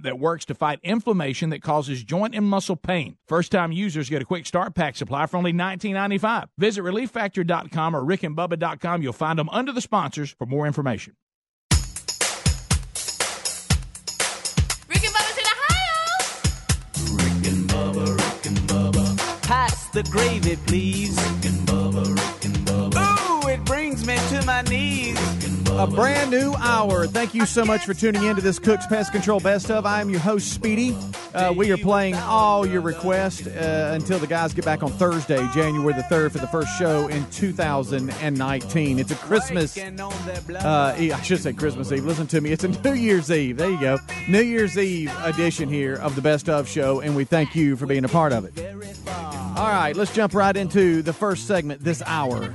that works to fight inflammation that causes joint and muscle pain. First time users get a quick start pack supply for only $19.95. Visit relieffactor.com or rickandbubba.com. You'll find them under the sponsors for more information. Rick and Bubba's in Ohio. Rick and Bubba, Rick and Bubba. Pass the gravy, please. A brand new hour. Thank you so much for tuning in to this Cook's Pest Control Best of. I am your host, Speedy. Uh, we are playing all your requests uh, until the guys get back on Thursday, January the 3rd, for the first show in 2019. It's a Christmas, uh, I should say Christmas Eve. Listen to me. It's a New Year's Eve. There you go. New Year's Eve edition here of the Best of show, and we thank you for being a part of it. All right, let's jump right into the first segment this hour.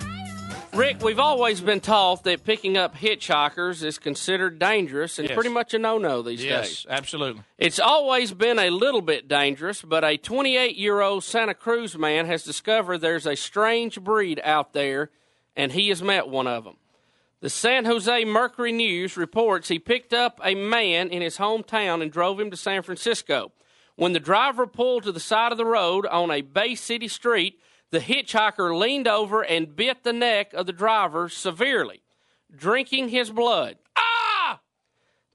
Rick, we've always been taught that picking up hitchhikers is considered dangerous and Yes. pretty much a no-no these Yes, days. absolutely. It's always been a little bit dangerous, but a 28-year-old Santa Cruz man has discovered there's a strange breed out there, and he has met one of them. The San Jose Mercury News reports he picked up a man in his hometown and drove him to San Francisco. When the driver pulled to the side of the road on a Bay City street, the hitchhiker leaned over and bit the neck of the driver severely, drinking his blood. Ah!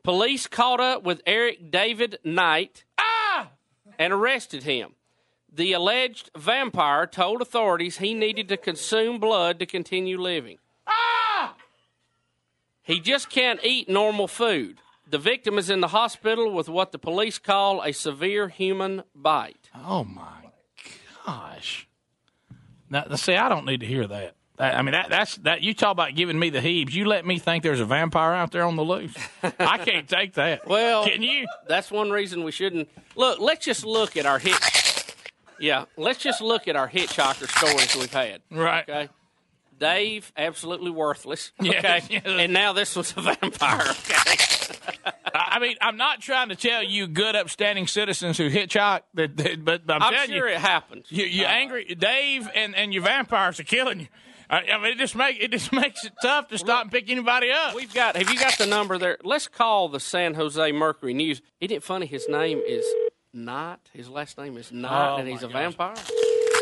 Police caught up with Eric David Knight ah! and arrested him. The alleged vampire told authorities he needed to consume blood to continue living. Ah! He just can't eat normal food. The victim is in the hospital with what the police call a severe human bite. Oh my gosh! Now, see, I don't need to hear that. I mean, that, that's that. You talk about giving me the heaves. You let me think there's a vampire out there on the loose. I can't take that. Well, can you? That's one reason we shouldn't look. Let's just look at our hit. Yeah, let's just look at our hitchhiker stories we've had. Right. Okay. Dave, absolutely worthless. Okay. yes. And now this was a vampire. Okay. I I mean, I'm not trying to tell you good, upstanding citizens who hitchhike, that, that, but I'm, I'm telling sure you, it happens. You, you Uh, angry, Dave, and, and your vampires are killing you. I, I mean, it just make it just makes it tough to stop and pick anybody up. We've got. Have you got the number there? Let's call the San Jose Mercury News. Isn't it funny? His name is Knight. His last name is Knight, Oh, and he's a gosh. vampire.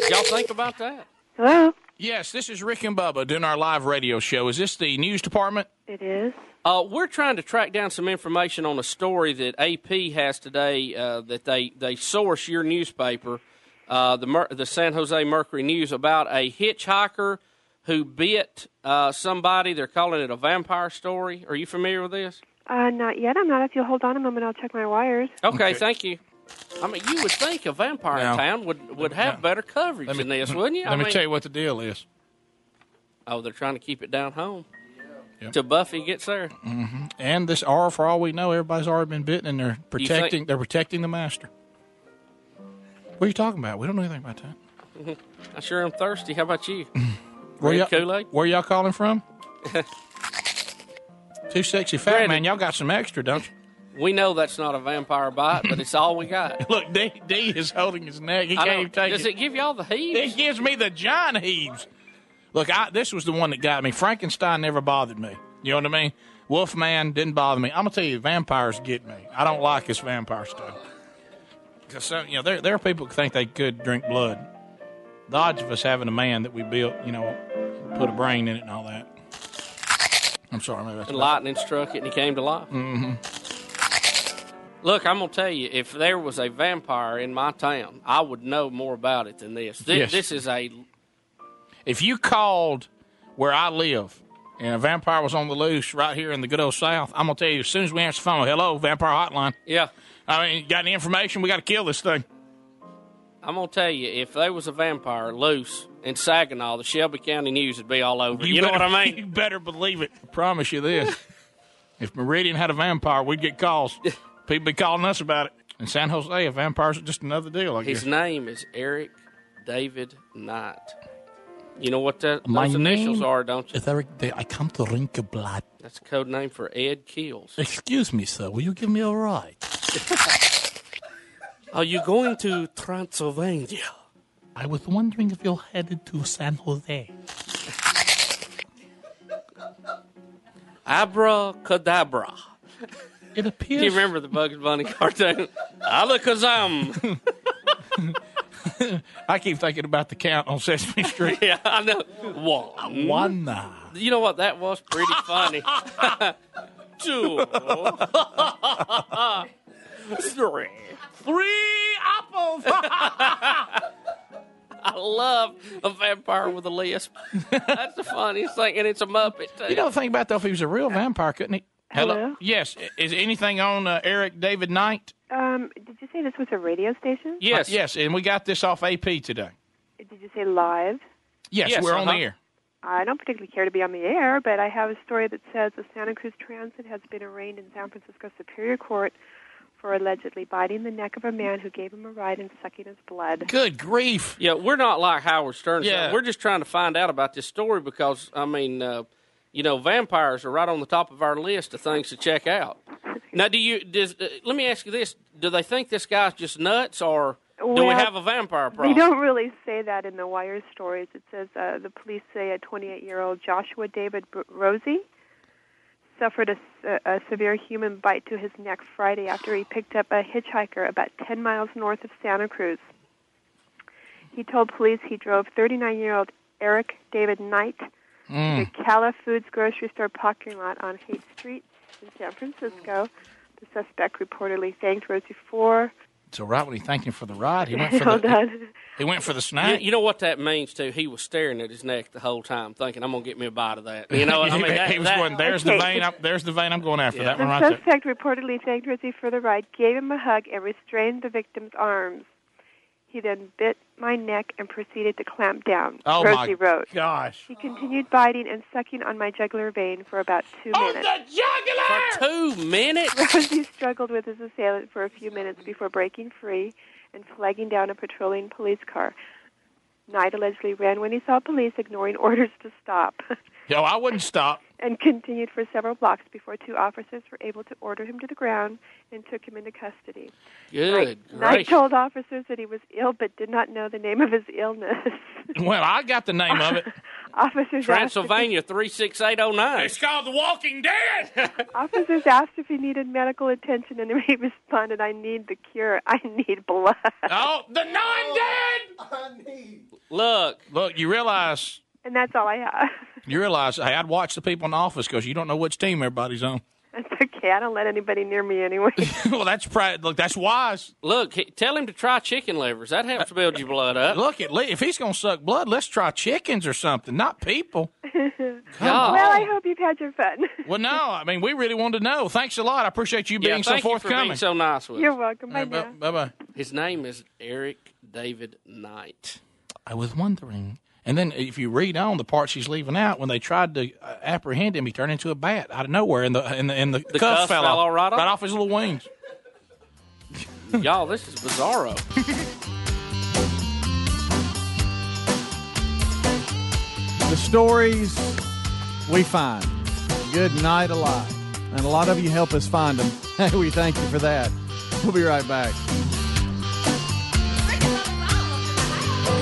Y'all think about that? Hello. Yes, this is Rick and Bubba doing our live radio show. Is this the news department? It is. Uh, we're trying to track down some information on a story that AP has today. Uh, that they they source your newspaper, uh, the Mer- the San Jose Mercury News, about a hitchhiker who bit uh, somebody. They're calling it a vampire story. Are you familiar with this? Uh, not yet. I'm not. If you'll hold on a moment, I'll check my wires. Okay, thank you. I mean, you would think a vampire Now- town would, would have better coverage me- than this, wouldn't you? I Let me mean- tell you what the deal is. Oh, they're trying to keep it down home. Yep. Till Buffy gets there. hmm And this, or for all we know, everybody's already been bitten, and they're protecting. They're protecting the master. What are you talking about? We don't know anything about that. I sure am thirsty. How about you? Where y'all, Kool-Aid? where y'all calling from? Too sexy fat Brandon. man. Y'all got some extra, don't you? We know that's not a vampire bite, but it's all we got. Look, D, D is holding his neck. He I can't even take Does it give y'all the heaves? It gives me the John heaves. Look, I, this was the one that got me. Frankenstein never bothered me. You know what I mean? Wolfman didn't bother me. I'm gonna tell you, vampires get me. I don't like this vampire stuff. Because you know, there there are people who think they could drink blood. The odds of us having a man that we built, you know, put a brain in it and all that. I'm sorry, maybe that's And lightning struck it and he came to life. hmm Look, I'm gonna tell you, if there was a vampire in my town, I would know more about it than this. This, Yes. this is a If you called where I live and a vampire was on the loose right here in the good old South, I'm gonna tell you as soon as we answer the phone, hello, vampire hotline. Yeah. I mean, got any information? We got to kill this thing. I'm gonna tell you, if there was a vampire loose in Saginaw, the Shelby County News would be all over. it. You, know what I mean? You better believe it. I promise you this. if Meridian had a vampire, we'd get calls. People be calling us about it. In San Jose, a vampire's just another deal. I His guess. name is Eric David Knight. You know what that, My those initials name are, don't you? is Eric. Day. I come to drink your blood. That's a code name for Ed Kills. Excuse me, sir. Will you give me a ride? Are you going to Transylvania? I was wondering if you're headed to San Jose. Abracadabra. It appears. Do you remember the Bugs Bunny cartoon? Alakazam. I keep thinking about the count on Sesame Street. yeah, I know. One. One. You know what? That was pretty funny. Two. Three. Three apples. I love a vampire with a lisp. That's the funniest thing, and it's a Muppet too. you know the thing about though, if he was a real vampire, couldn't he? Hello? Yes. Is anything on uh, Eric David Knight? Um, did you say this was a radio station? yes, Uh, yes. And we got this off AP today. Did you say live? Yes, Yes, we're on the uh-huh. air. I don't particularly care to be on the air, but I have a story that says the Santa Cruz Transit has been arraigned in San Francisco Superior Court for allegedly biting the neck of a man who gave him a ride and sucking his blood. Good grief. Yeah, we're not like Howard Stern. Yeah. We're just trying to find out about this story because, I mean, uh, you know, vampires are right on the top of our list of things to check out. Now, do you? Does, uh, let me ask you this: Do they think this guy's just nuts, or do we have a vampire problem? They don't really say that in the wire stories. It says uh, the police say a 28-year-old Joshua David B- Rosie suffered a severe human bite to his neck Friday after he picked up a hitchhiker about 10 miles north of Santa Cruz. He told police he drove 39-year-old Eric David Knight to the Cala Foods grocery store parking lot on Haight Street in San Francisco. The suspect reportedly thanked Rosie for. So right when he thanked him for the ride, he went for the on. he went for the snack. you know what that means too? He was staring at his neck the whole time, thinking, "I'm gonna get me a bite of that." You know, what I mean, that, he was that- going. There's the Okay. vein. Up, there's the vein. I'm going after Yeah. that The one right there. The suspect reportedly thanked Rosie for the ride, gave him a hug, and restrained the victim's arms. He then bit my neck and proceeded to clamp down. Oh Rosie my wrote. gosh! He continued biting and sucking on my jugular vein for about two On minutes. the jugular. for two minutes. Rosie struggled with his assailant for a few minutes before breaking free and flagging down a patrolling police car. Knight allegedly ran when he saw police, ignoring orders to stop, Yo, I wouldn't stop. and continued for several blocks before two officers were able to order him to the ground and took him into custody. Good Knight gracious! told officers that he was ill but did not know the name of his illness. Well, I got the name of it. officers Transylvania three six eight zero nine. It's called The Walking Dead. Asked if, officers asked if he needed medical attention, and he responded, "I need the cure. I need blood." oh, the non-dead. Oh, I need. Look, Look, you realize and that's all I have. you realize hey, I'd watch the people in the office because you don't know which team everybody's on. That's okay. I don't let anybody near me anyway. well, that's pri- look, that's wise. look. he- Tell him to try chicken livers. That helps build your blood up. Look, at le- if he's gonna suck blood, let's try chickens or something, not people. Well, I hope you've had your fun. Well, no, I mean we really wanted to know. Thanks a lot. I appreciate you yeah, being thank so you for forthcoming. being so nice with You're us. welcome. Bye now. bye bye. His name is Eric David Knight. I was wondering. And then if you read on the part she's leaving out, when they tried to uh, apprehend him, he turned into a bat out of nowhere, and the and the, and the, cuffs cuffs fell fell off all right off? right off his little wings. Y'all, this is bizarro. The stories we find. Good night alive. And a lot of you help us find them. Hey, we thank you for that. We'll be right back.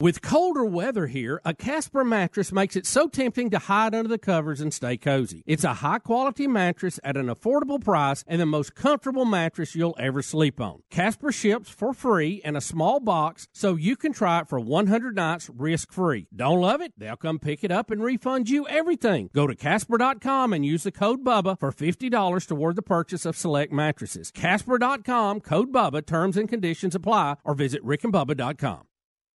With colder weather here, a Casper mattress makes it so tempting to hide under the covers and stay cozy. It's a high quality mattress at an affordable price and the most comfortable mattress you'll ever sleep on. Casper ships for free in a small box so you can try it for 100 nights risk free. Don't love it? They'll come pick it up and refund you everything. Go to Casper.com and use the code BUBBA for $50 toward the purchase of select mattresses. Casper.com, code BUBBA, terms and conditions apply, or visit rickandbubba.com.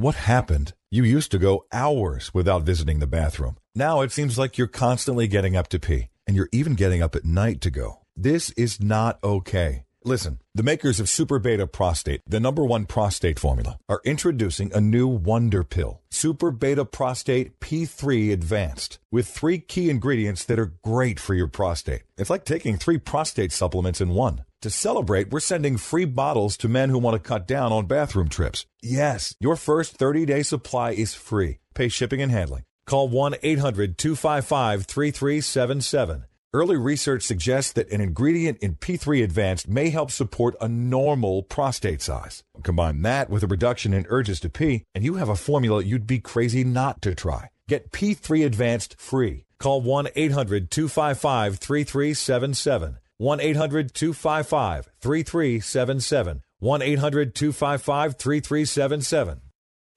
What happened? You used to go hours without visiting the bathroom. Now it seems like you're constantly getting up to pee, and you're even getting up at night to go. This is not okay. Listen, the makers of Super Beta Prostate, the number one prostate formula, are introducing a new wonder pill, Super Beta Prostate P3 Advanced, with three key ingredients that are great for your prostate. It's like taking three prostate supplements in one. To celebrate, we're sending free bottles to men who want to cut down on bathroom trips. Yes, your first 30 day supply is free. Pay shipping and handling. Call 1 800 255 3377. Early research suggests that an ingredient in P3 Advanced may help support a normal prostate size. Combine that with a reduction in urges to pee, and you have a formula you'd be crazy not to try. Get P3 Advanced free. Call 1 800 255 3377. 1 800 255 3377. 1 800 255 3377.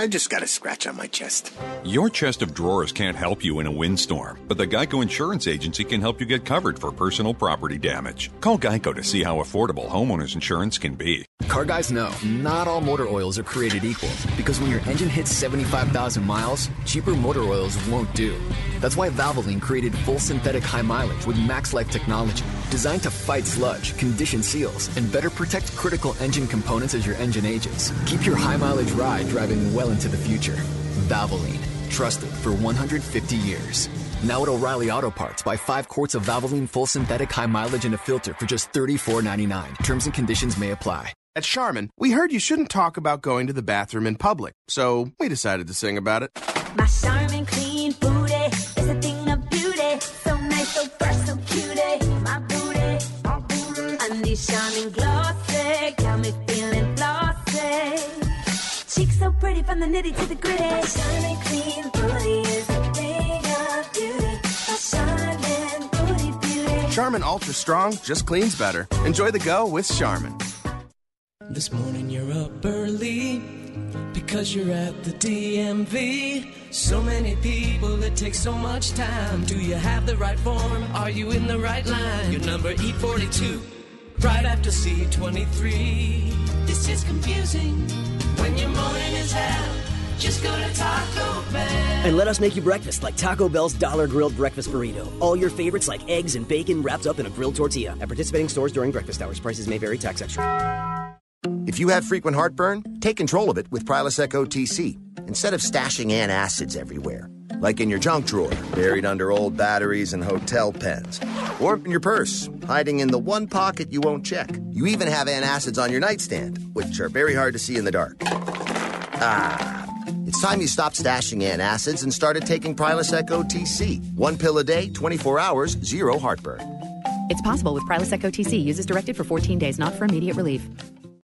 I just got a scratch on my chest. Your chest of drawers can't help you in a windstorm, but the Geico Insurance Agency can help you get covered for personal property damage. Call Geico to see how affordable homeowners insurance can be. Car guys know not all motor oils are created equal because when your engine hits 75,000 miles, cheaper motor oils won't do. That's why Valvoline created full synthetic high mileage with Max Life technology, designed to fight sludge, condition seals, and better protect critical engine components as your engine ages. Keep your high mileage ride driving well into the future. Valvoline, trusted for 150 years. Now at O'Reilly Auto Parts, buy five quarts of Valvoline full synthetic high mileage and a filter for just $34.99. Terms and conditions may apply. At Charmin, we heard you shouldn't talk about going to the bathroom in public, so we decided to sing about it. My Charmin clean booty. I need Charmin glossy, got me feeling flossy. Cheeks so pretty from the nitty to the gritty. My Charmin clean booty is a thing of beauty. My Charmin booty beauty. Charmin Ultra Strong just cleans better. Enjoy the go with Charmin. This morning you're up early because you're at the DMV. So many people, it takes so much time. Do you have the right form? Are you in the right line? Your number E42, right after C23. This is confusing when your morning is hell. Just go to Taco Bell. And let us make you breakfast like Taco Bell's Dollar Grilled Breakfast Burrito. All your favorites like eggs and bacon wrapped up in a grilled tortilla. At participating stores during breakfast hours, prices may vary, tax extra. If you have frequent heartburn, take control of it with Prilosec OTC instead of stashing antacids everywhere, like in your junk drawer, buried under old batteries and hotel pens, or in your purse, hiding in the one pocket you won't check. You even have antacids on your nightstand, which are very hard to see in the dark. Ah, it's time you stopped stashing antacids and started taking Prilosec OTC. One pill a day, 24 hours, zero heartburn. It's possible with Prilosec OTC. Use as directed for 14 days, not for immediate relief.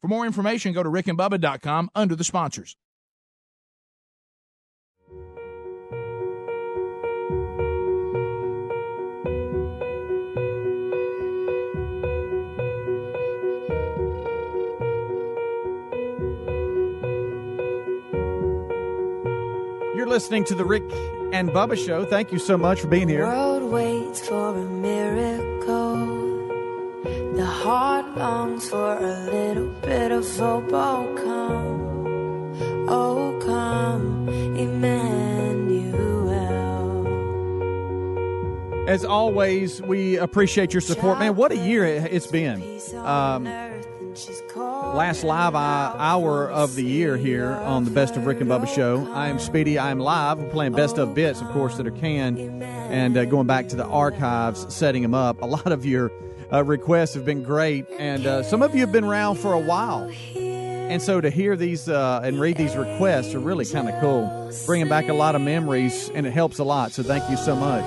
For more information, go to rickandbubba.com under the sponsors. You're listening to the Rick and Bubba Show. Thank you so much for being here. The world waits for a miracle. Longs for a little bit of hope. Oh, come, oh, come, Emmanuel. As always, we appreciate your support. Man, what a year it- it's been. Um, last live hour of the year here on the Best of Rick and Bubba show. I am Speedy. I am live. We're playing best of bits, of course, that are canned, and uh, going back to the archives, setting them up. A lot of your uh, requests have been great, and uh, some of you have been around for a while. And so to hear these uh, and read these requests are really kind of cool, bringing back a lot of memories, and it helps a lot. So thank you so much.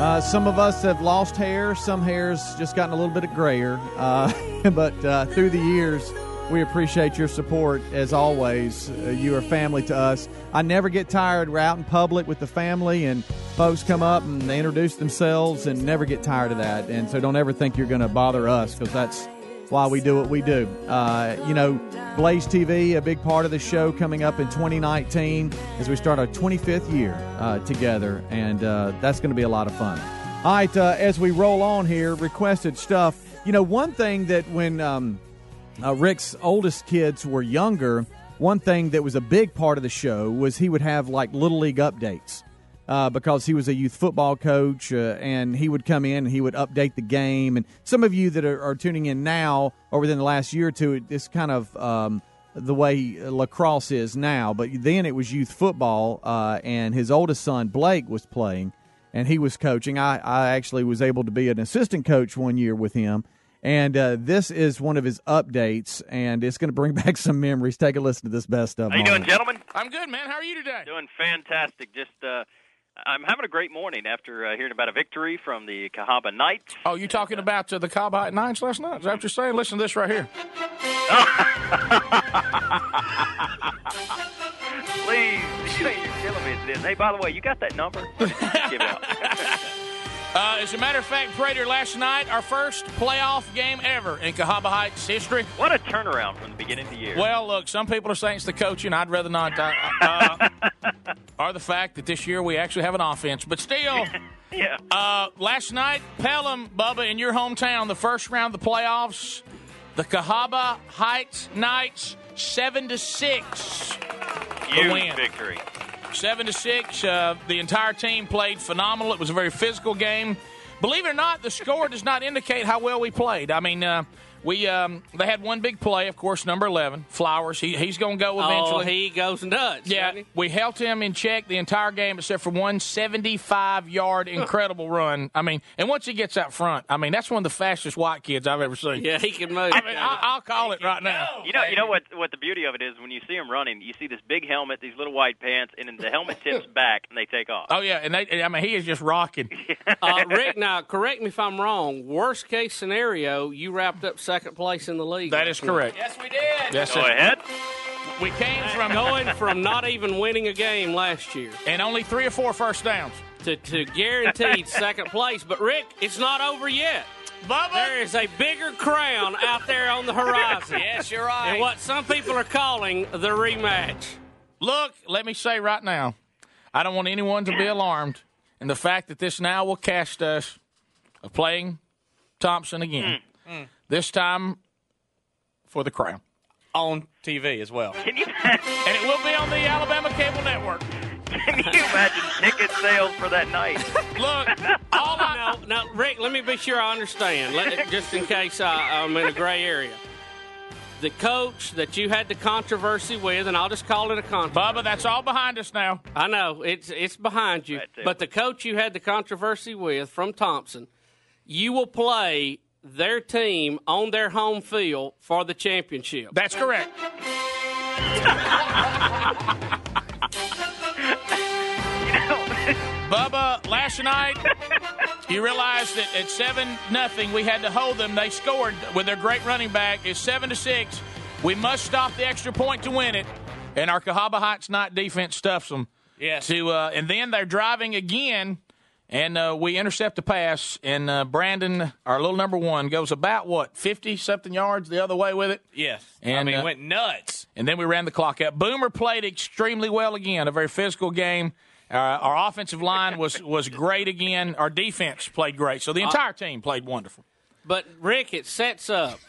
Uh, some of us have lost hair, some hair's just gotten a little bit of grayer, uh, but uh, through the years, we appreciate your support as always. Uh, you are family to us. I never get tired. We're out in public with the family, and folks come up and they introduce themselves, and never get tired of that. And so don't ever think you're going to bother us because that's why we do what we do. Uh, you know, Blaze TV, a big part of the show coming up in 2019 as we start our 25th year uh, together, and uh, that's going to be a lot of fun. All right, uh, as we roll on here, requested stuff. You know, one thing that when um, uh, Rick's oldest kids were younger, one thing that was a big part of the show was he would have like little league updates uh, because he was a youth football coach, uh, and he would come in and he would update the game. And some of you that are, are tuning in now or within the last year or two, it's kind of um, the way lacrosse is now. But then it was youth football, uh, and his oldest son Blake was playing, and he was coaching. I, I actually was able to be an assistant coach one year with him. And uh, this is one of his updates, and it's going to bring back some memories. Take a listen to this best of. How you doing, gentlemen? I'm good, man. How are you today? Doing fantastic. Just uh, I'm having a great morning after uh, hearing about a victory from the Cahaba Knights. Oh, you talking about uh, the Cowboy Knights last night? Is that what you're saying? Listen to this right here. Please, you ain't you're killing me this. Hey, by the way, you got that number? Give it out. Uh, as a matter of fact, Prater, last night, our first playoff game ever in Cahaba Heights history. What a turnaround from the beginning of the year. Well, look, some people are saying it's the coaching. I'd rather not. Uh, uh, or the fact that this year we actually have an offense. But still, yeah. uh, last night, Pelham, Bubba, in your hometown, the first round of the playoffs, the Cahaba Heights Knights, 7 to 6. the Huge win. victory. Seven to six. Uh, the entire team played phenomenal. It was a very physical game. Believe it or not, the score does not indicate how well we played. I mean, uh, we um, they had one big play, of course, number eleven, Flowers. He, he's going to go eventually. Oh, he goes nuts. Yeah, doesn't he? we held him in check the entire game except for one 75 yard incredible run. I mean, and once he gets out front, I mean, that's one of the fastest white kids I've ever seen. Yeah, he can move. I mean, I, I'll call it right now. You know, you know what? What the beauty of it is when you see him running, you see this big helmet, these little white pants, and then the helmet tips back and they take off. Oh yeah, and they, I mean, he is just rocking. uh, Rick, now correct me if I'm wrong. Worst case scenario, you wrapped up second place in the league. That is correct. Yes, we did. Yes, Go sir. ahead. We came from going from not even winning a game last year and only three or four first downs to, to guaranteed second place. But Rick, it's not over yet. Bubba, there is a bigger crown out there on the horizon. Yes, you're right. And what some people are calling the rematch. Look, let me say right now, I don't want anyone to be alarmed. And the fact that this now will cast us of playing Thompson again. Mm. This time for the crown. On TV as well. Can you And it will be on the Alabama Cable Network. can you imagine ticket sales for that night? Look, all I No, no, Rick, let me be sure I understand, let, just in case I, I'm in a gray area. The coach that you had the controversy with, and I'll just call it a controversy. Bubba, that's all behind us now. I know it's it's behind you, That's but the coach you had the controversy with from Thompson, you will play their team on their home field for the championship. That's correct. Bubba, last Knight you realized that at seven nothing we had to hold them. They scored with their great running back. It's seven to six. We must stop the extra point to win it. And our Cahaba Heights night defense stuffs them. Yes. To uh, and then they're driving again, and uh, we intercept the pass. And uh, Brandon, our little number one, goes about what fifty something yards the other way with it. Yes. I And, mean, uh, went nuts. And then we ran the clock out. Boomer played extremely well again. A very physical game. Uh, our offensive line was was great again. Our defense played great. So the entire team played wonderful. But Rick, it sets up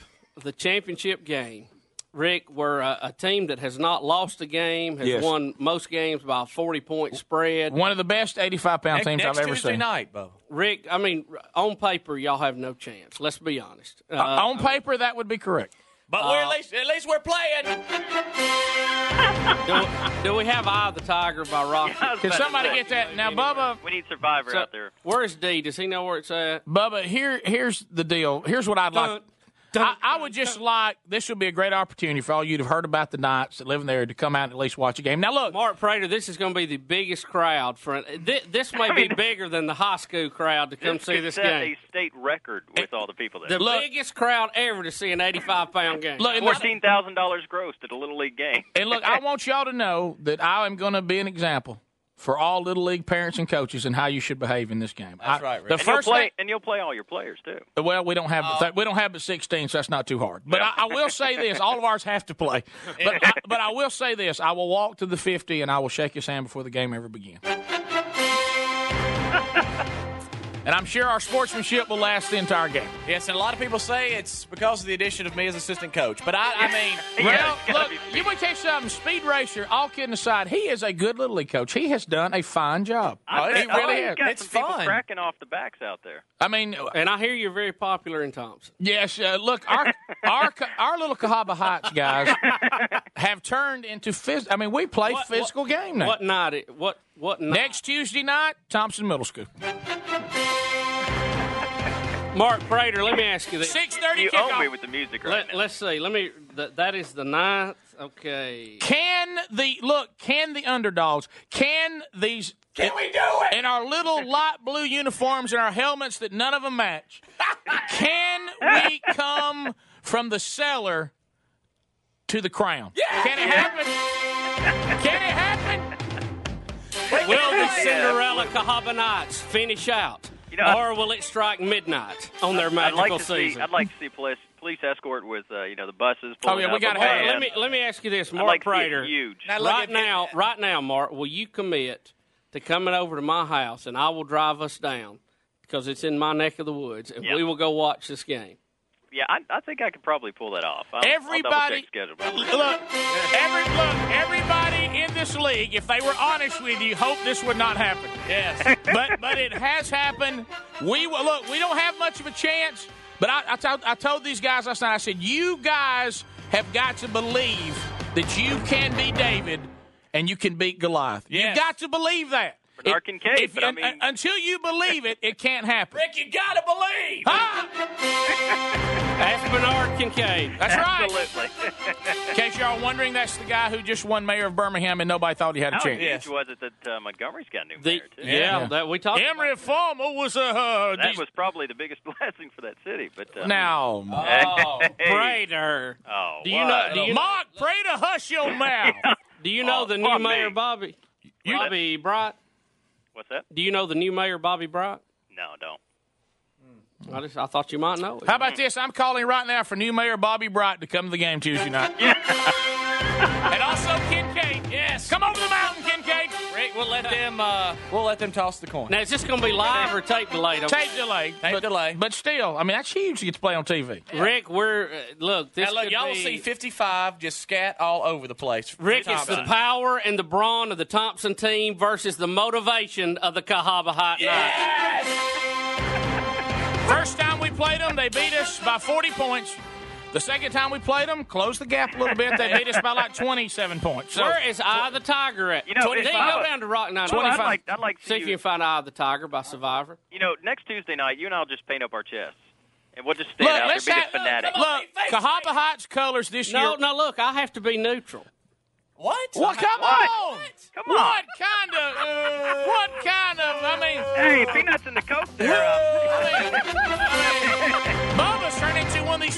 the championship game. Rick, we're a, a team that has not lost a game, has Yes. won most games by a forty point spread. One of the best eighty-five pound teams next I've ever Tuesday seen. night, Bo. Rick, I mean, on paper, y'all have no chance. Let's be honest. Uh, on paper, that would be correct. But we're Uh, at least at least we're playing. do, do we have "Eye of the Tiger" by Rocky? Can somebody get that now, Bubba? We need Survivor So, out there. Where's D? Does he know where it's at? Bubba, here here's the deal. Here's what I'd like. I, I would just like this would be a great opportunity for all you to have heard about the Knights that live in there to come out and at least watch a game. Now look, Mark Prater, this is going to be the biggest crowd for this, this may be bigger than the high school crowd to come this see this game. a state record with all the people there. The biggest crowd ever to see an 85 pound game. Look, Fourteen thousand dollars grossed at a little league game. And look, I want y'all to know that I am going to be an example for all little league parents and coaches and how you should behave in this game. That's I- right. Rick. The and first you'll play, thing, and you'll play all your players too. well, we don't have Oh. we don't have but sixteen, so that's not too hard. But I, I will say this: all of ours have to play. But I, but I will say this: I will walk to the fifty and I will shake his hand before the game ever begins. And I'm sure our sportsmanship will last the entire game. Yes, and a lot of people say it's because of the addition of me as assistant coach. But I, I mean, Well, look, you want to tell you something? Speed Racer, all kidding aside, he is a good little league coach. He has done a fine job. I he bet- really oh, has. he's got some people cracking off the backs out there. I mean, and I hear you're very popular in Thompson. Yes, uh, look, our our our little Cahaba Heights guys have turned into phys- I mean, we play What- physical game now. What night? What what night? Next Tuesday night, Thompson Middle School. Mark Prater, let me ask you this. Six thirty You kickoff. own me with the music right Let, let's see. Let me. That, that is the ninth. Okay. Can the look? Can the underdogs? Can these? Can we do it? In our little light blue uniforms and our helmets that none of them match. can we come from the cellar to the crown? Can it happen? Can it happen? Will the Cinderella Cahaba Knights finish out, or will it strike midnight on their magical I'd like to season? see. I'd like to see police police escort with uh, you know the buses. Oh yeah, we got to have. van. Let me let me ask you this, Mark like to see it Prater. huge. right now, right now, Mark, will you commit to coming over to my house and I will drive us down because it's in my neck of the woods, and we will go watch this game. Yeah, I, I think I could probably pull that off. I'll, I'll Everybody- schedule. Look, every look, everybody in this league, if they were honest with you, hope this would not happen. Yes, but but it has happened. We look. We don't have much of a chance. But I, I, told, I told these guys last night. I said, you guys have got to believe that you can be David and you can beat Goliath. You've got to believe that. Bernard If- Kincaid, if- but I mean- until you believe it, it can't happen. Rick, you gotta believe. That's Bernard Kincaid. That's right. Absolutely. In case y'all wondering, that's the guy who just won mayor of Birmingham and nobody thought he had a chance. How chance. huge was it that uh, Montgomery's got a new The, mayor too? yeah, that we talked. Emory Folmar was a. Uh, that these- was probably the biggest blessing for that city. But uh, now, Oh, Prater. Oh, Do you know? what? Do you Mark, pray to hush your mouth. Do you know Oh, the new mayor me. Bobby? Bobby Bright. What's that? Do you know the new mayor Bobby Bright? No, don't. Hmm. I just I thought you might know it. How about this? I'm calling right now for new mayor Bobby Bright to come to the game Tuesday night. and also Kincaid. Yes. Come over the mountain, Kincaid. Rick, we'll let them. Uh, we'll let them toss the coin. Now is this going to be live or tape delayed? Tape delay. Tape but, delay. But still, I mean, that's huge to get to play on TV. Rick, we're uh, look. This now look, y'all will be- see 55 just scat all over the place. Rick, it's the power and the brawn of the Thompson team versus the motivation of the Cahaba Hot Yes. First time we played them, they beat us by 40 points. The second time we played them, closed the gap a little bit. They beat us by like 27 points. So, Where is Eye of the Tiger at? You know, They go down to Rock 9. Well, I'd like, I'd like to See if you can find Eye of the Tiger by Survivor. You know, next Tuesday night, you and I'll just paint up our chests, and we'll just stand look, out let's there, be have, the fanatic. look, Cahaba Heights colors this No, year. no, no, look, I have to be neutral. What? What? Come What? on. Come on! What kind of? uh, what kind of? I mean, Hey, peanuts in the coke there. Uh, Bubba's turned into one of these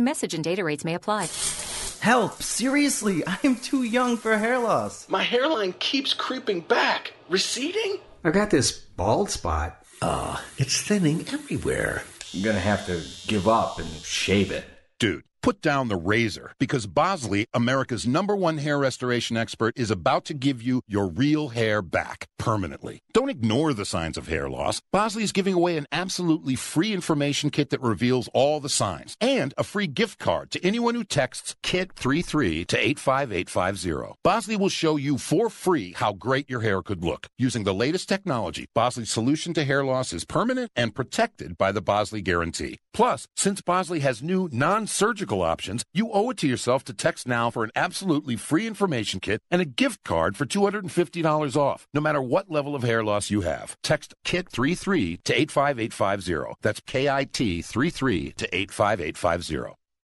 Message and data rates may apply. Help! Seriously, I am too young for hair loss. My hairline keeps creeping back. Receding? I've got this bald spot. Ah, it's thinning everywhere. I'm gonna have to give up and shave it. Dude, put down the razor because Bosley, America's number one hair restoration expert, is about to give you your real hair back permanently. Don't ignore the signs of hair loss. Bosley is giving away an absolutely free information kit that reveals all the signs and a free gift card to anyone who texts KIT33 to 85850. Bosley will show you for free how great your hair could look using the latest technology. Bosley's solution to hair loss is permanent and protected by the Bosley Guarantee. Plus, since Bosley has new non-surgical options, you owe it to yourself to text now for an absolutely free information kit and a gift card for $250 off, no matter what level of hair loss you have. Text KIT33 to 85850. That's K-I-T 33 to 85850.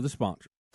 the sponsor.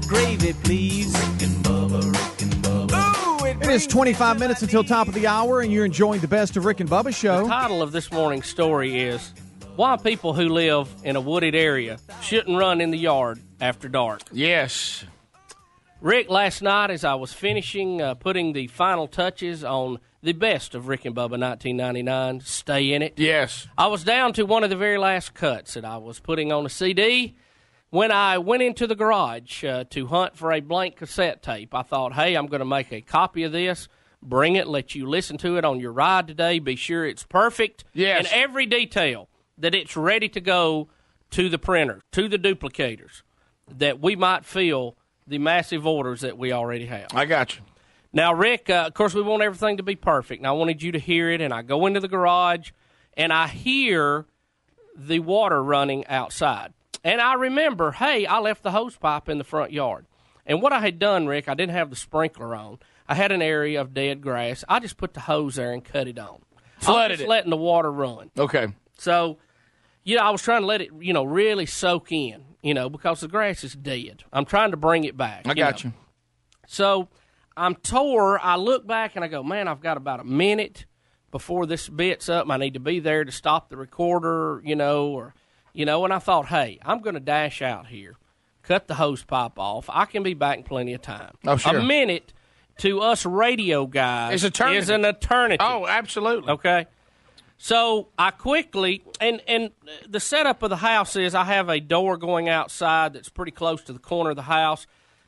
The gravy, please. Rick and Bubba, Rick and Bubba. Ooh, it, It is 25 minutes until top of the hour, and you're enjoying the best of Rick and Bubba show. The title of this morning's story is Why People Who Live in a Wooded Area Shouldn't Run in the Yard After Dark. Yes. Rick, last night as I was finishing uh, putting the final touches on the best of Rick and Bubba 1999. Stay in it. Yes. I was down to one of the very last cuts that I was putting on a CD. When I went into the garage uh, to hunt for a blank cassette tape, I thought, hey, I'm going to make a copy of this, bring it, let you listen to it on your ride today, be sure it's perfect Yes. in every detail, that it's ready to go to the printer, to the duplicators, that we might fill the massive orders that we already have. I got you. Now, Rick, uh, of course, we want everything to be perfect. And I wanted you to hear it. And I go into the garage and I hear the water running outside. And I remember, hey, I left the hose pipe in the front yard. And what I had done, Rick, I didn't have the sprinkler on. I had an area of dead grass. I just put the hose there and cut it on. I Flooded was just it. letting the water run. Okay. So, you know, I was trying to let it, you know, really soak in, you know, because the grass is dead. I'm trying to bring it back. I got know. you. So I'm tore. I look back and I go, man, I've got about a minute before this bit's up. I need to be there to stop the recorder, you know, or, you know, and I thought, hey, I'm going to dash out here, cut the hose pipe off. I can be back in plenty of time. Oh, sure. A minute to us radio guys It's eternity. is an eternity. Oh, absolutely. Okay. So I quickly and and the setup of the house is I have a door going outside that's pretty close to the corner of the house.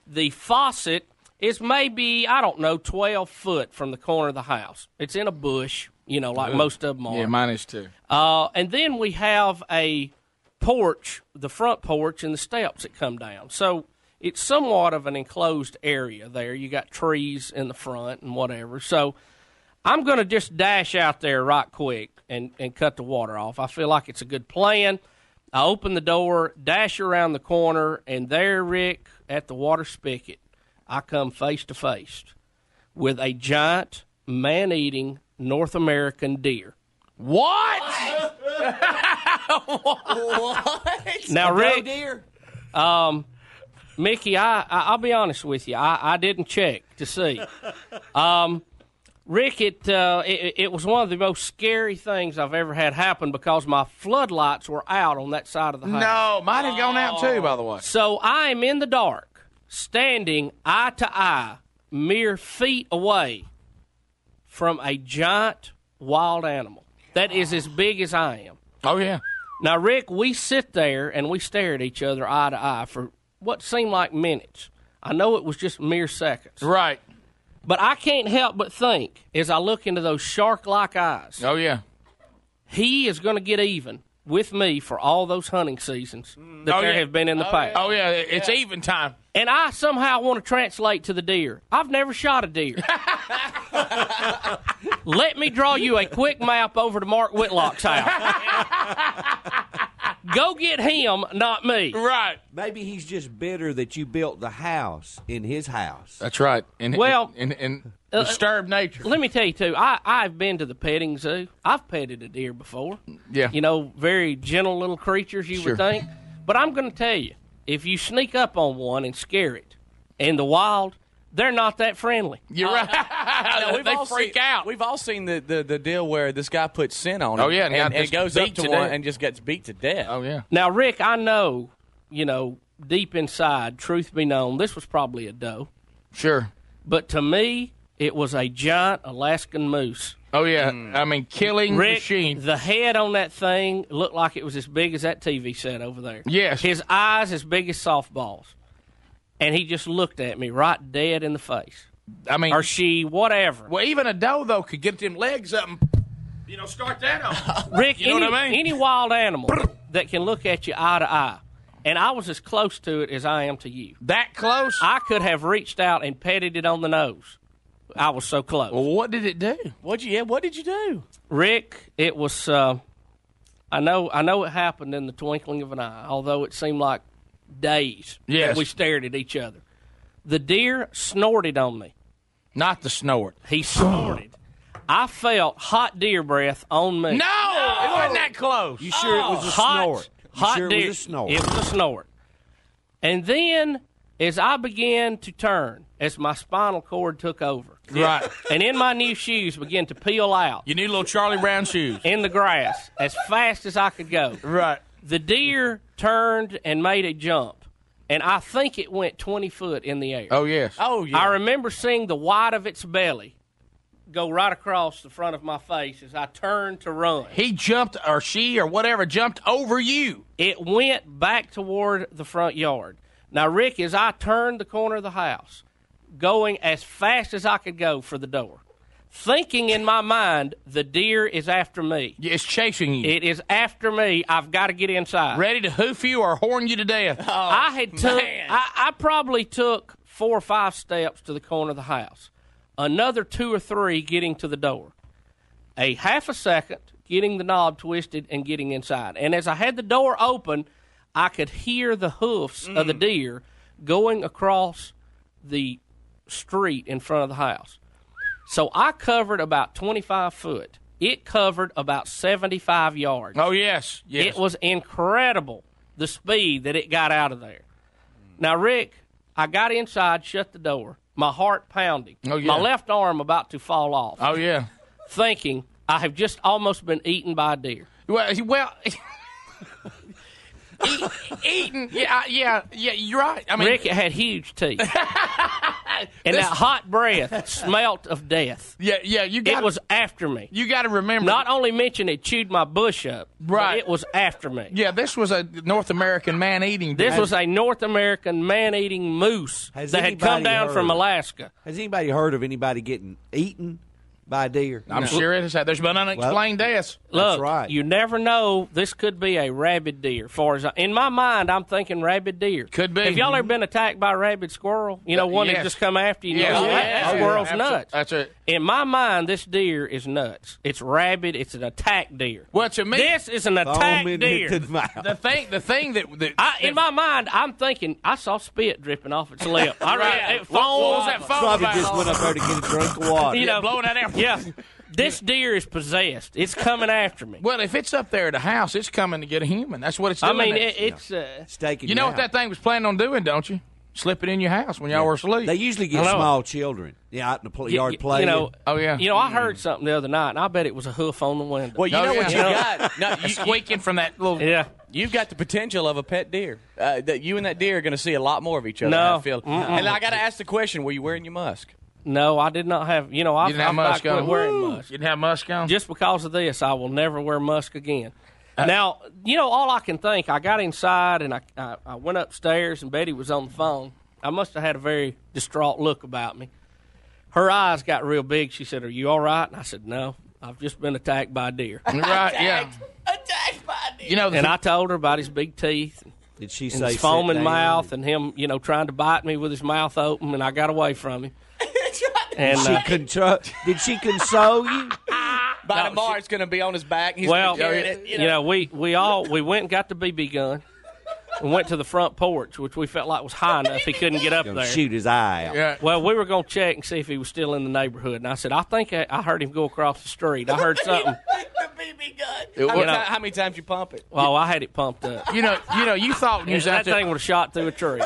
The faucet is maybe I don't know twelve foot from the corner of the house. It's in a bush, you know, like Ugh. most of them are. Yeah, mine is too. Uh, and then we have a porch, the front porch, and the steps that come down. So it's somewhat of an enclosed area there. You got trees in the front and whatever. So I'm going to just dash out there right quick and, and cut the water off. I feel like it's a good plan. I open the door, dash around the corner, and there, Rick, at the water spigot, I come face to face with a giant man eating North American deer. What? what? Now, Rick, deer? um, Mickey, I, I I'll be honest with you, I, I didn't check to see. Um, Rick, it, uh, it it was one of the most scary things I've ever had happen because my floodlights were out on that side of the house. No, mine had gone out too, by the way. So I am in the dark, standing eye to eye, mere feet away from a giant wild animal that is as big as I am. Oh yeah. Now, Rick, we sit there and we stare at each other eye to eye for what seemed like minutes. I know it was just mere seconds. Right. But I can't help but think as I look into those shark like eyes, Oh yeah. he is going to get even with me for all those hunting seasons mm. that Oh, there yeah. have been in the Oh, past. yeah. Oh yeah, it's even time. And I somehow want to translate to the deer. I've never shot a deer. Let me draw you a quick map over to Mark Whitlock's house. Go get him, not me. Right. Maybe he's just bitter that you built the house in his house. That's right. And Well, and, and, uh, disturbed nature. Let me tell you too. I I've been to the petting zoo. I've petted a deer before. Yeah. You know, very gentle little creatures. You Sure. would think, but I'm going to tell you, if you sneak up on one and scare it in the wild, they're not that friendly. You're right. No, we've they freak seen, out. We've all seen the, the, the deal where this guy puts scent on it. Oh, yeah, and and, and goes up to, to one and just gets beat to death. Oh yeah. Now, Rick, I know, you know, deep inside, truth be known, this was probably a doe. Sure. But to me, it was a giant Alaskan moose. Oh yeah. Hmm. I mean, killing Rick, machine. the head on that thing looked like it was as big as that TV set over there. Yes. His eyes as big as softballs. And he just looked at me right dead in the face. I mean, or she, whatever. Well, even a doe though could get them legs up and you know start that off. Rick, you know any, what I mean? any wild animal that can look at you eye to eye, and I was as close to it as I am to you. That close? I could have reached out and petted it on the nose. I was so close. Well, what did it do? What you? Yeah, what did you do? Rick, it was. Uh, I know. I know it happened in the twinkling of an eye. Although it seemed like days Yes. that we stared at each other. The deer snorted on me. Not the snort. He snorted. I felt hot deer breath on me. No, it wasn't that close. You sure it was a hot, snort? You Hot sure it deer. was a snort? It was a snort. And then, as I began to turn, as my spinal cord took over, Right. and in my new shoes began to peel out You need little Charlie Brown shoes. in the grass as fast as I could go. Right. The deer turned and made a jump, and I think it went 20 foot in the air. Oh yes. Oh yeah. I remember seeing the white of its belly go right across the front of my face as I turned to run. He jumped, or she, or whatever, jumped over you. It went back toward the front yard. Now, Rick, as I turned the corner of the house, going as fast as I could go for the door, thinking in my mind, the deer is after me. It's chasing you. It is after me. I've got to get inside. Ready to hoof you or horn you to death. Oh, I had took. I, I probably took four or five steps to the corner of the house. Another two or three getting to the door. A half a second getting the knob twisted and getting inside. And as I had the door open, I could hear the hoofs of the mm. deer going across the street in front of the house. So I covered about 25 foot. It covered about 75 yards. Oh, yes. yes. It was incredible the speed that it got out of there. Now, Rick, I got inside, shut the door, my heart pounding, Oh, yeah. my left arm about to fall off. Oh, yeah. Thinking I have just almost been eaten by a deer. Well, well eat, eating. Yeah, yeah, yeah. You're right. I mean, Rick, it had huge teeth. and that hot breath smelt of death. Yeah, yeah. You got It was after me. You got to remember. Not only mention it chewed my bush up, Right. but it was after me. Yeah, this was a North American man eating. This was a North American man-eating moose Has that had come down heard- from Alaska. Has anybody heard of anybody getting eaten by deer? I'm sure it has. There's been unexplained deaths. Look, you never know. This could be a rabid deer. Far as I, in my mind, I'm thinking rabid deer. Could be. Have y'all ever been attacked by a rabid squirrel? You know, uh, one Yes. that just come after you. and Yes. you go, Yeah. that, that squirrel's Absol- nuts. That's it. In my mind, this deer is nuts. It's rabid. It's an attack deer. Well, to me, this is an attack Foaming deer. the. The thing, the thing that, that I, in my mind, I'm thinking I saw spit dripping off its lip. I Right. read it What- what was that foam Probably about? just went up there to get a drink of water. You know, blowing that air. Yeah, this deer is possessed. It's coming after me. Well, if it's up there at the house, it's coming to get a human. That's what it's doing. I mean, it, it's uh, Staking you know what that thing was planning on doing, don't you? Slip it in your house when y'all were asleep. They usually get I small children. Yeah, out in the pl- y- yard y- playing. You know, Oh, yeah. You know, I heard something the other night, and I bet it was a hoof on the window. Well, you Oh, know yeah. what you You got. No, you, squeaking from that little. yeah. You've got the potential of a pet deer. Uh, that you and that deer are going to see a lot more of each other. No. I feel. Mm-mm. And I got to ask the question: Were you wearing your musk? No, I did not have. You know, I, You didn't have I, I musk quit on. wearing Woo. musk You didn't have musk on. just because of this. I will never wear musk again. Uh, now, you know, all I can think. I got inside and I, I I went upstairs, and Betty was on the phone. I must have had a very distraught look about me. Her eyes got real big. She said, "Are you all right?" And I said, "No, I've just been attacked by a deer." right? Yeah. Attacked by deer. You know, the and I told her about his big teeth. Did she and say his foaming mouth and him, you know, trying to bite me with his mouth open, and I got away from him. and She uh, contro- did she console you? By No, tomorrow, it's going to be on his back. He's well, gonna carry it, you know, we we all we went and got the BB gun. And went to the front porch, which we felt like was high enough he couldn't get up Gonna there. shoot his eye out. Yeah. Well, we were going to check and see if he was still in the neighborhood, and I said, I think I, I heard him go across the street. I heard something. How, many You know- ti- how many times you pump it? Well, I had it pumped up. You know, you know, you thought when you was that out there, thing would have shot through a tree.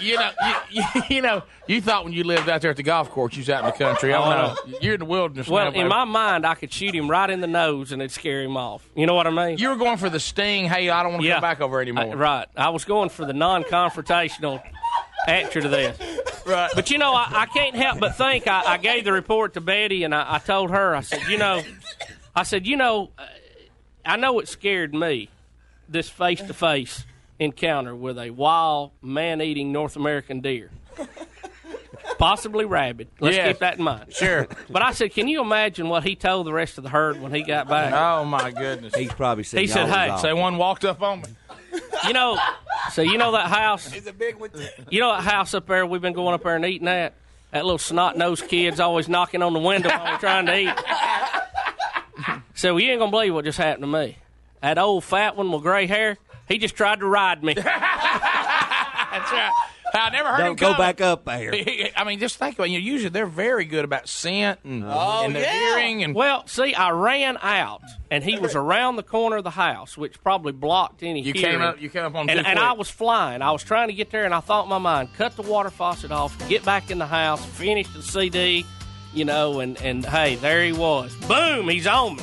you know, you, you, you know, you thought when you lived out there at the golf course, you was out in the country. I oh, don't know. You're in the wilderness. Well, now, in my mind, I could shoot him right in the nose and it'd scare him off. You know what I mean? you were going for the sting. Hey, I don't want to Yeah. come back over anymore. I- right. I was going for the non-confrontational answer to this. Right. But you know, I, I can't help but think. I, I gave the report to Betty, and I, I told her. I said, you know, I said, you know, uh, I know it scared me. This face-to-face encounter with a wild, man-eating North American deer. Possibly rabid. Let's Yes. keep that in mind. Sure. But I said, can you imagine what he told the rest of the herd when he got back? Oh my goodness. He's probably said. He said, "Hey, off." Say one walked up on me. You know, so you know that house. It's a big one. You know that house up there we've been going up there and eating at? That little snot nosed kid's always knocking on the window while we're trying to eat. So you ain't gonna believe what just happened to me. That old fat one with gray hair, he just tried to ride me. That's right. I never heard him Don't go coming. back up there. I mean, just think about it. You know, usually they're very good about scent and, Oh, and their yeah. hearing and Well, see, I ran out and he was around the corner of the house, which probably blocked any you hearing. came up. You came up on and, and. I was flying. I was trying to get there, and I thought in my mind, cut the water faucet off, get back in the house, finish the CD, you know, and, and hey, there he was. Boom, he's on me.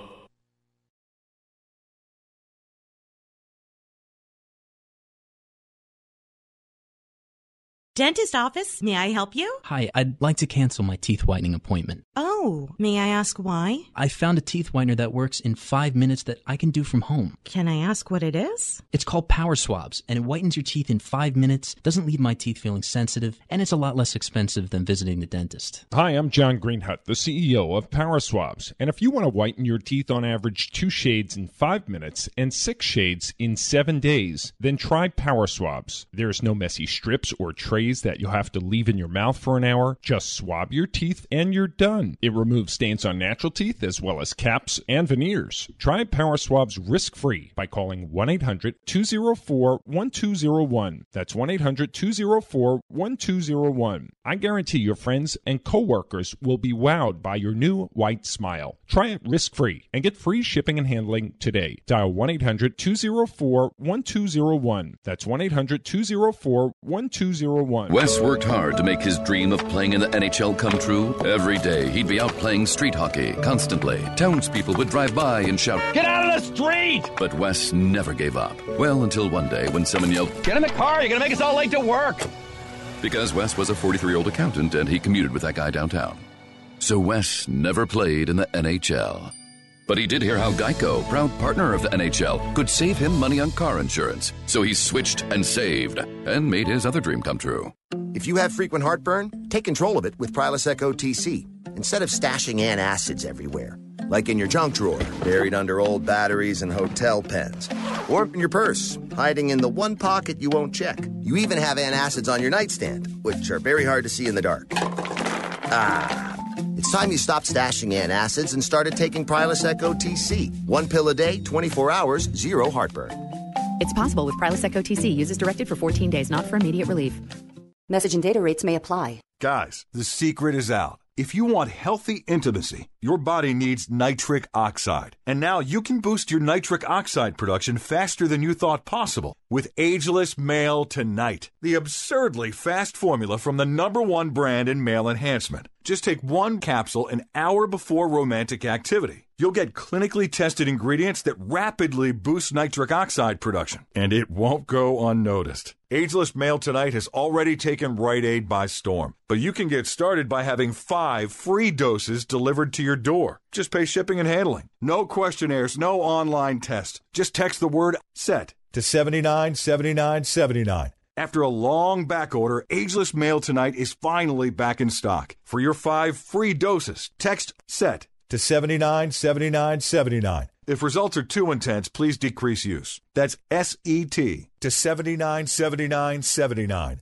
Dentist office, may I help you? Hi, I'd like to cancel my teeth whitening appointment. Oh, may I ask why? I found a teeth whitener that works in five minutes that I can do from home. Can I ask what it is? It's called Power Swabs, and it whitens your teeth in five minutes, doesn't leave my teeth feeling sensitive, and it's a lot less expensive than visiting the dentist. Hi, I'm John Greenhut, the CEO of Power Swabs. And if you want to whiten your teeth on average two shades in five minutes and six shades in seven days, then try Power Swabs. There's no messy strips or trays that you'll have to leave in your mouth for an hour. Just swab your teeth and you're done. It removes stains on natural teeth as well as caps and veneers. Try Power Swabs risk free by calling 1 800 204 1201. That's 1 800 204 1201. I guarantee your friends and coworkers will be wowed by your new white smile. Try it risk free and get free shipping and handling today. Dial 1 800 204 1201. That's 1 800 204 1201. Wes worked hard to make his dream of playing in the NHL come true. Every day, he'd be out playing street hockey constantly. Townspeople would drive by and shout, Get out of the street! But Wes never gave up. Well, until one day when someone yelled, Get in the car, you're gonna make us all late to work! Because Wes was a 43 year old accountant and he commuted with that guy downtown. So Wes never played in the NHL. But he did hear how Geico, proud partner of the NHL, could save him money on car insurance. So he switched and saved and made his other dream come true. If you have frequent heartburn, take control of it with Prilosec OTC instead of stashing antacids everywhere, like in your junk drawer, buried under old batteries and hotel pens, or in your purse, hiding in the one pocket you won't check. You even have antacids on your nightstand, which are very hard to see in the dark. Ah. It's time you stopped stashing antacids and started taking Prilosec OTC. One pill a day, 24 hours, zero heartburn. It's possible with Prilosec OTC. Use as directed for 14 days, not for immediate relief. Message and data rates may apply. Guys, the secret is out. If you want healthy intimacy, your body needs nitric oxide. And now you can boost your nitric oxide production faster than you thought possible with Ageless Male Tonight, the absurdly fast formula from the number one brand in male enhancement. Just take one capsule an hour before romantic activity. You'll get clinically tested ingredients that rapidly boost nitric oxide production, and it won't go unnoticed. Ageless Male Tonight has already taken Rite Aid by storm, but you can get started by having five free doses delivered to your door. Just pay shipping and handling. No questionnaires, no online test. Just text the word SET to 797979. After a long back order, Ageless Male Tonight is finally back in stock. For your five free doses, text SET to 797979. If results are too intense, please decrease use. That's S E T to 797979.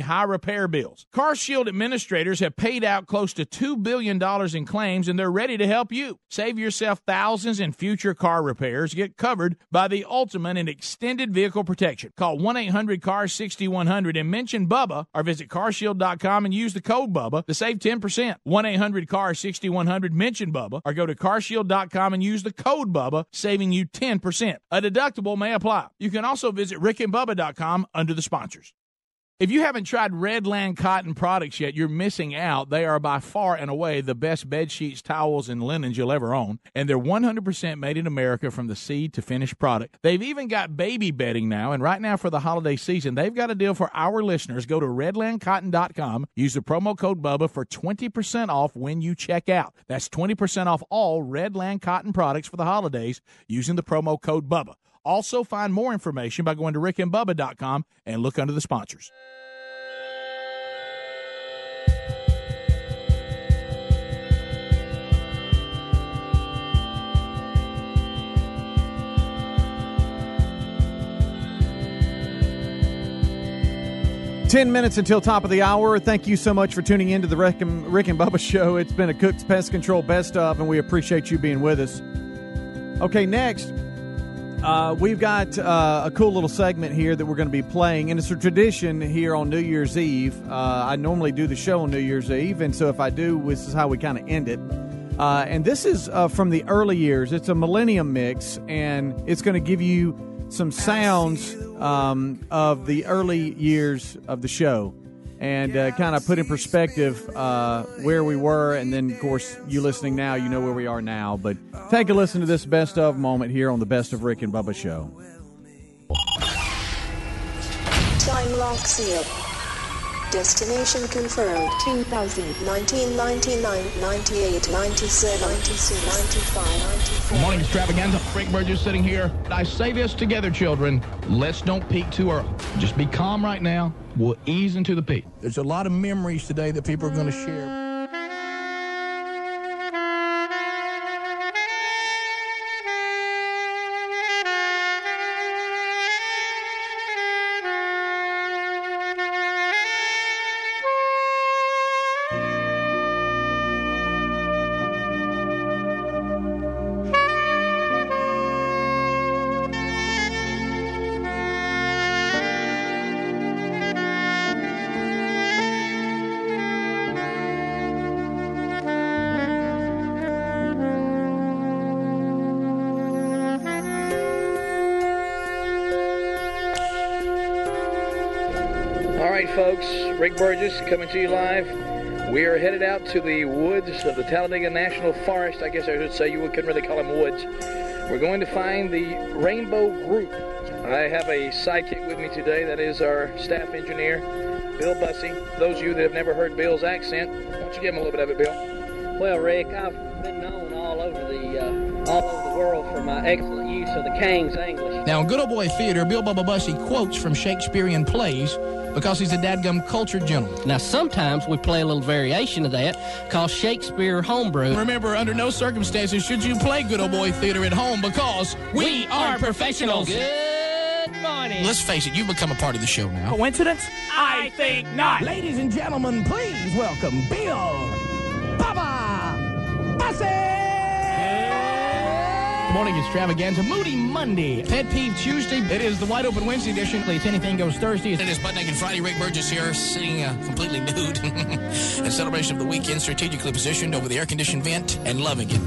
high repair bills. CarShield administrators have paid out close to $2 billion in claims and they're ready to help you. Save yourself thousands in future car repairs. Get covered by the ultimate in extended vehicle protection. Call 1 800 CAR 6100 and mention Bubba or visit carshield.com and use the code Bubba to save 10%. 1 800 CAR 6100, mention Bubba or go to carshield.com and use the code Bubba, saving you 10%. A deductible may apply. You can also visit rickandbubba.com under the sponsors. If you haven't tried Redland Cotton products yet, you're missing out. They are by far and away the best bed sheets, towels, and linens you'll ever own, and they're 100% made in America from the seed to finished product. They've even got baby bedding now, and right now for the holiday season, they've got a deal for our listeners. Go to redlandcotton.com, use the promo code BUBBA for 20% off when you check out. That's 20% off all Redland Cotton products for the holidays using the promo code BUBBA. Also, find more information by going to rickandbubba.com and look under the sponsors. 10 minutes until top of the hour. Thank you so much for tuning in to the Rick and, Rick and Bubba show. It's been a Cook's Pest Control best of, and we appreciate you being with us. Okay, next, uh, we've got uh, a cool little segment here that we're going to be playing, and it's a tradition here on New Year's Eve. Uh, I normally do the show on New Year's Eve, and so if I do, this is how we kind of end it. Uh, and this is uh, from the early years. It's a Millennium mix, and it's going to give you some sounds um, of the early years of the show and uh, kind of put in perspective uh, where we were. And then, of course, you listening now, you know where we are now. But take a listen to this best of moment here on the Best of Rick and Bubba show. Time lock sealed. Destination confirmed. 2000, 1999, 98, 97, 96, 95, 94. Good morning, extravaganza. Rick Burgess sitting here. I say this together, children. Let's don't peak too early. Just be calm right now. We'll ease into the peak. There's a lot of memories today that people are going to share. Burgess coming to you live. We are headed out to the woods of the Talladega National Forest. I guess I should say you couldn't really call them woods. We're going to find the Rainbow Group. I have a sidekick with me today. That is our staff engineer, Bill Bussey. Those of you that have never heard Bill's accent, why don't you give him a little bit of it, Bill? Well, Rick, I've been known all over the uh, all over the world for my excellent use of the King's English. Now, in Good Old Boy Theater, Bill Bubba Bussey quotes from Shakespearean plays because he's a dadgum cultured gentleman. Now, sometimes we play a little variation of that called Shakespeare Homebrew. Remember, under no circumstances should you play Good Old Boy Theater at home because we, are professionals. Good morning. Let's face it, you've become a part of the show now. Coincidence? I think not. Ladies and gentlemen, please welcome Bill morning, extravaganza. Moody Monday. Pet Peeve Tuesday. It is the Wide Open Wednesday edition. It's Anything Goes Thursday. It is Butt Naked Friday. Rick Burgess here, sitting uh, completely nude in celebration of the weekend, strategically positioned over the air conditioned vent and loving it.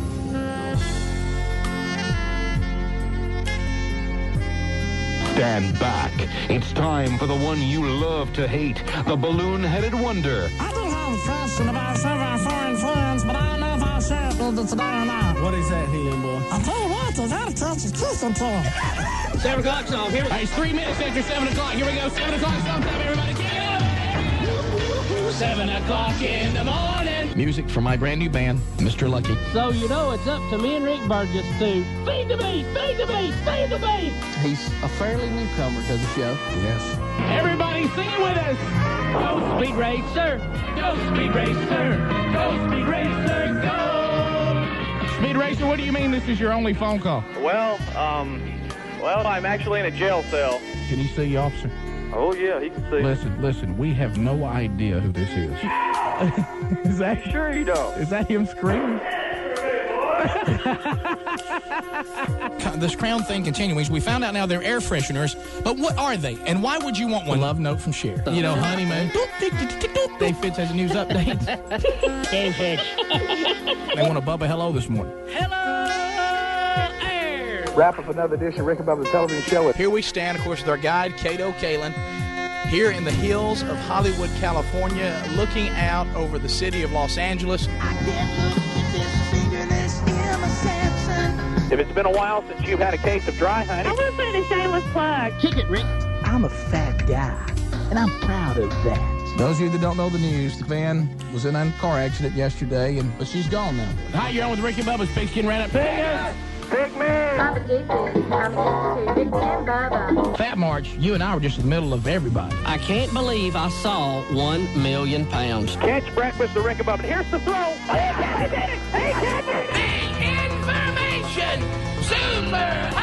Stand back. It's time for the one you love to hate, the balloon-headed wonder. I do have a question about some of our foreign friends, but I know if I'll share it with you today or not. What is that, Helium Boy? I'll tell you what, there's attitudes is kissing to him. Seven o'clock song. Here we go. Hey, it's three minutes after seven o'clock. Here we go. Seven o'clock sometime, everybody. Get up! Seven o'clock in the morning. Music from my brand new band, Mr. Lucky. So you know it's up to me and Rick Burgess to feed the beast, feed the beast, feed the beast. He's a fairly newcomer to the show. Yes. Everybody sing it with us. Go Speed Racer. Go Speed Racer. Go Speed Racer. Go. Speed Racer, what do you mean this is your only phone call? Well, um, well, I'm actually in a jail cell. Can you see, you, officer? Oh yeah, he can see. Listen, listen, we have no idea who this is. is that Sure you don't. Is that him screaming? This crown thing continues. We found out now they're air fresheners, but what are they? And why would you want one? love note from Cher. You know, honeymoon. Dave Fitz has a news update. Dave Fitz. they want a Bubba hello this morning. Hello, air. Wrap up another edition of Rick and Bubba the Television Show. With. Here we stand, of course, with our guide, Kato Kaelin, here in the hills of Hollywood, California, looking out over the city of Los Angeles. If it's been a while since you've had a case of dry honey, I'm going to put in a shameless plug. Kick it, Rick. I'm a fat guy, and I'm proud of that. Those of you that don't know the news, the van was in a car accident yesterday, and but she's gone now. Hi, you're on with Ricky Bubba's Pigskin Ran Up. Big man. I'm a geeky. I'm into Big Man Bubba. Fat March, you and I were just in the middle of everybody. I can't believe I saw one million pounds. catch breakfast with Rick and Bubba. Here's the throw. He catches it. He catches it. Highway.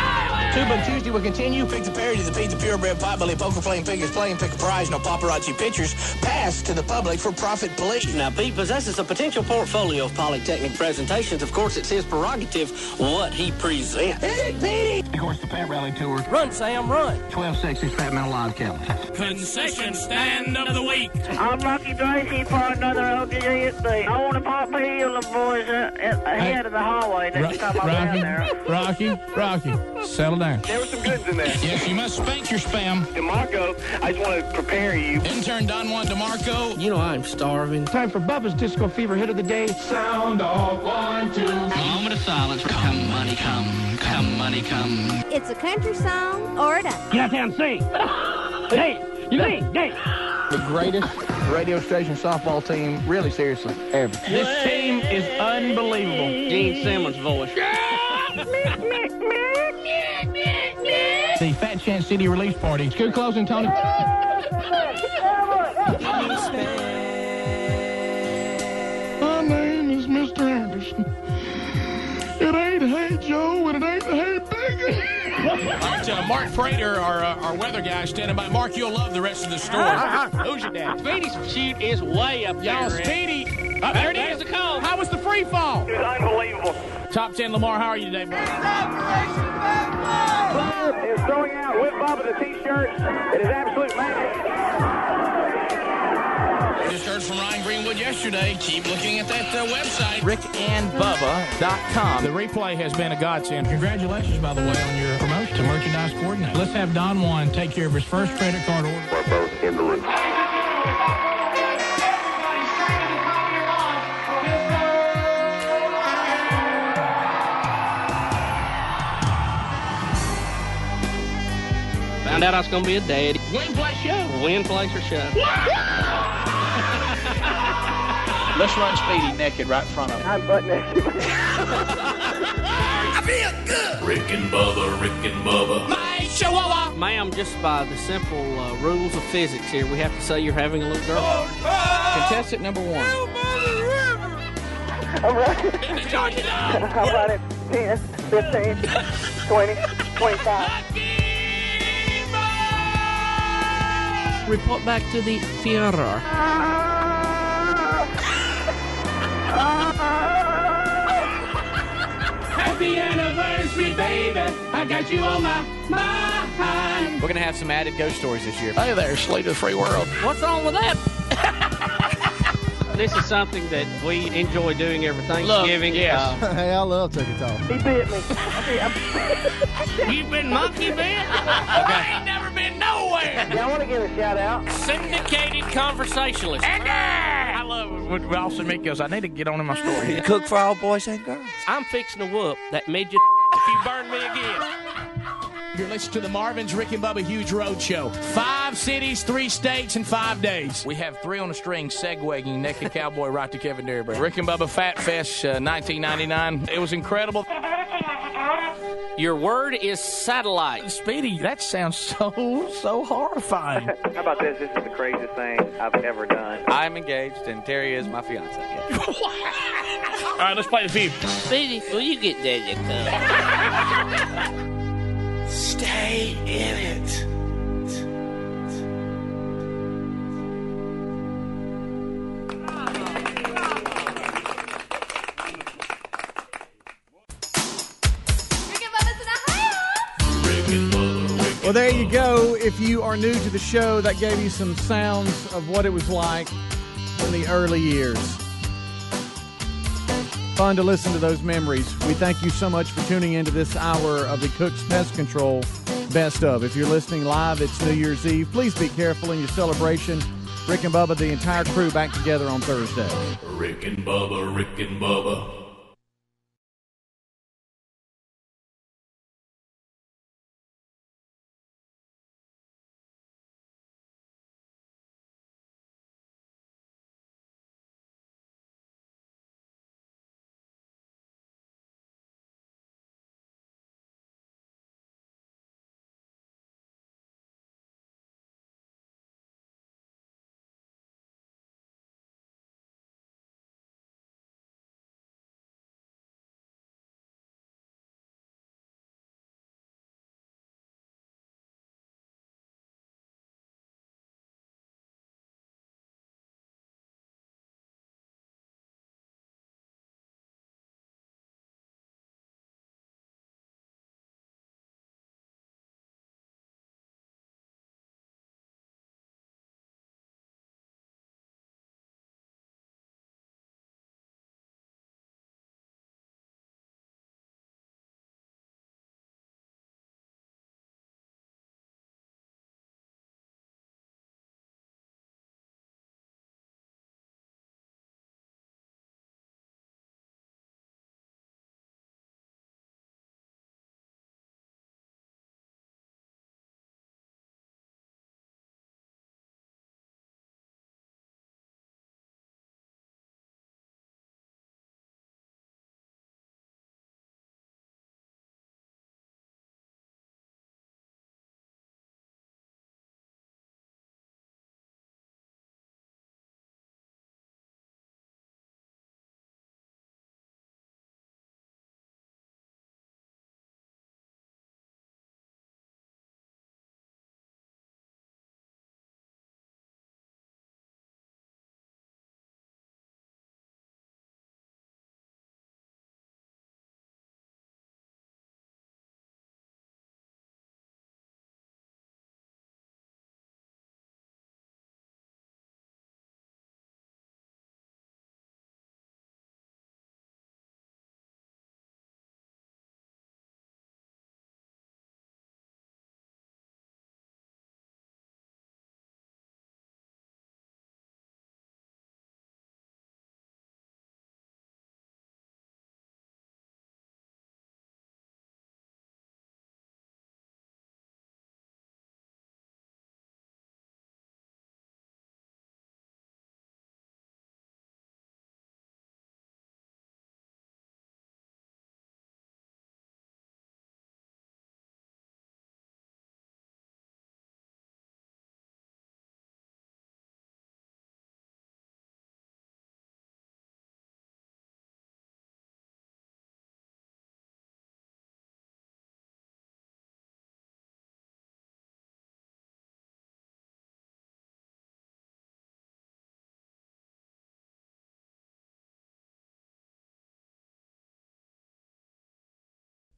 Tube on Tuesday will continue. Pick the parody, the Pete the Purebred Potbelly Poker Playing figures, playing. Pick a prize. No paparazzi pictures. Pass to the public for profit, please. Now, Pete possesses a potential portfolio of Polytechnic presentations. Of course, it's his prerogative what he presents. Of course, the Pat Rally Tour. Run, Sam, run. 12 sexiest Fat Man Alive, Kevin. Concession stand of the week. I'm Rocky Tracy for another OGSD. I want to pop heel the boys uh, at the head of the hallway next time I'm down there. Rocky, Rocky, settle down. There were some goods in there. Yes, you must spank your spam. DeMarco, I just want to prepare you. Intern Don Juan DeMarco. You know I'm starving. Time for Bubba's Disco Fever hit of the day. Sound off one, two. Moment of silence. Come, money, come. Come, money, come. It's a country song or a dance. Get out there and sing. hey, you sing, hey. The greatest radio station softball team, really seriously, ever. This team is unbelievable. Gene Simmons' voice. The Fat Chance City release party. Scoot close and Tony. My name is Mr. Anderson. It ain't Hey Joe and it ain't Hey Biggie. All right, uh, Mark Prater, our, uh, our weather guy, standing by. Mark, you'll love the rest of the story. Who's your dad? Speedy's shoot is way up Y'all, there. Speedy. Uh, there it There's is. the call. How was the free fall? It was unbelievable. Top 10, Lamar, how are you today, bro? Bob is throwing out with Bob the t-shirts. It is absolute magic. Just heard from Ryan Greenwood yesterday. Keep looking at that uh, website. RickandBubba.com. The replay has been a godsend. Congratulations, by the way, on your promotion to merchandise coordinator. Let's have Don Juan take care of his first credit card order. We're both in the room. Found out I was going to be a daddy. Win, play, show. Win, place, or show. Let's run Speedy naked right in front of him. I'm butt naked. I feel good. Rick and Bubba, Rick and Bubba. My chihuahua. Ma'am, just by the simple uh, rules of physics here, we have to say you're having a little girl. Contestant number one. I'm right. How about it? 10, 15, 20, 25. Report back to the Führer. Happy anniversary, baby. I got you on my mind. We're going to have some added ghost stories this year. Hey there, slate of the free world. What's wrong with that? this is something that we enjoy doing every Thanksgiving. yes. Uh, hey, I love Turkey Talk. He bit me. Okay, I'm- you've been monkey bit? I ain't never been nowhere. Yeah, I want to give a shout out. Syndicated conversationalist. I love it when Austin Meek goes, I need to get on in my story. You cook for all boys and girls. I'm fixing to whoop that midget if you burn me again. You're listening to the Marvin's Rick and Bubba Huge Road Show. Five cities, three states, in five days. We have three on the string, segwaying Naked Cowboy right to Kevin Derryberry. Rick and Bubba Fat Fest uh, 1999. It was incredible. Your word is satellite. Speedy, that sounds so, so horrifying. How about this? This is the craziest thing I've ever done. I'm engaged, and Terry is my fiance. All right, let's play the feed. Speedy, will you get there, you cunt? Stay in it. Well, there you go. If you are new to the show, that gave you some sounds of what it was like in the early years. Fun to listen to those memories. We thank you so much for tuning into this hour of the Cook's Pest Control Best of. If you're listening live, it's New Year's Eve. Please be careful in your celebration. Rick and Bubba, the entire crew, back together on Thursday. Rick and Bubba, Rick and Bubba.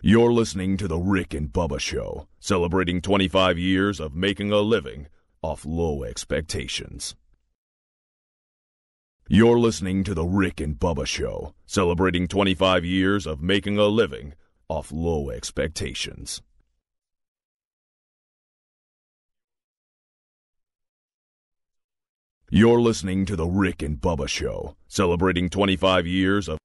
You're listening to The Rick and Bubba Show, celebrating 25 years of making a living off low expectations. You're listening to The Rick and Bubba Show, celebrating 25 years of making a living off low expectations. You're listening to The Rick and Bubba Show, celebrating 25 years of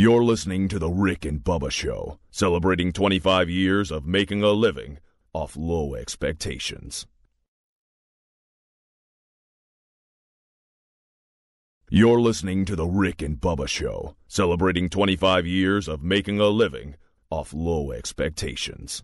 You're listening to The Rick and Bubba Show, celebrating 25 years of making a living off low expectations. You're listening to The Rick and Bubba Show, celebrating 25 years of making a living off low expectations.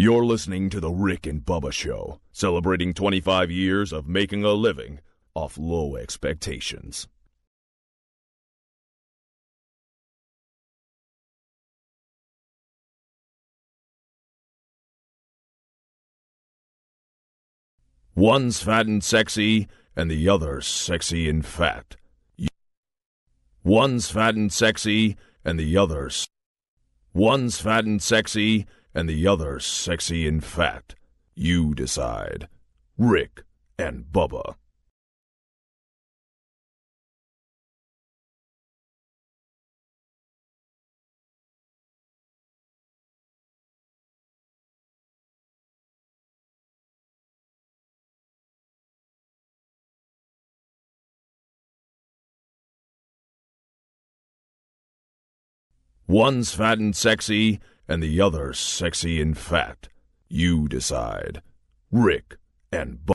You're listening to The Rick and Bubba Show, celebrating 25 years of making a living off low expectations. One's fat and sexy, and the other's sexy and fat. One's fat and sexy, and the other's. One's fat and sexy, and the other sexy and fat. You decide. Rick and Bubba. One's fat and sexy, and the other sexy and fat. You decide. Rick and Bubba.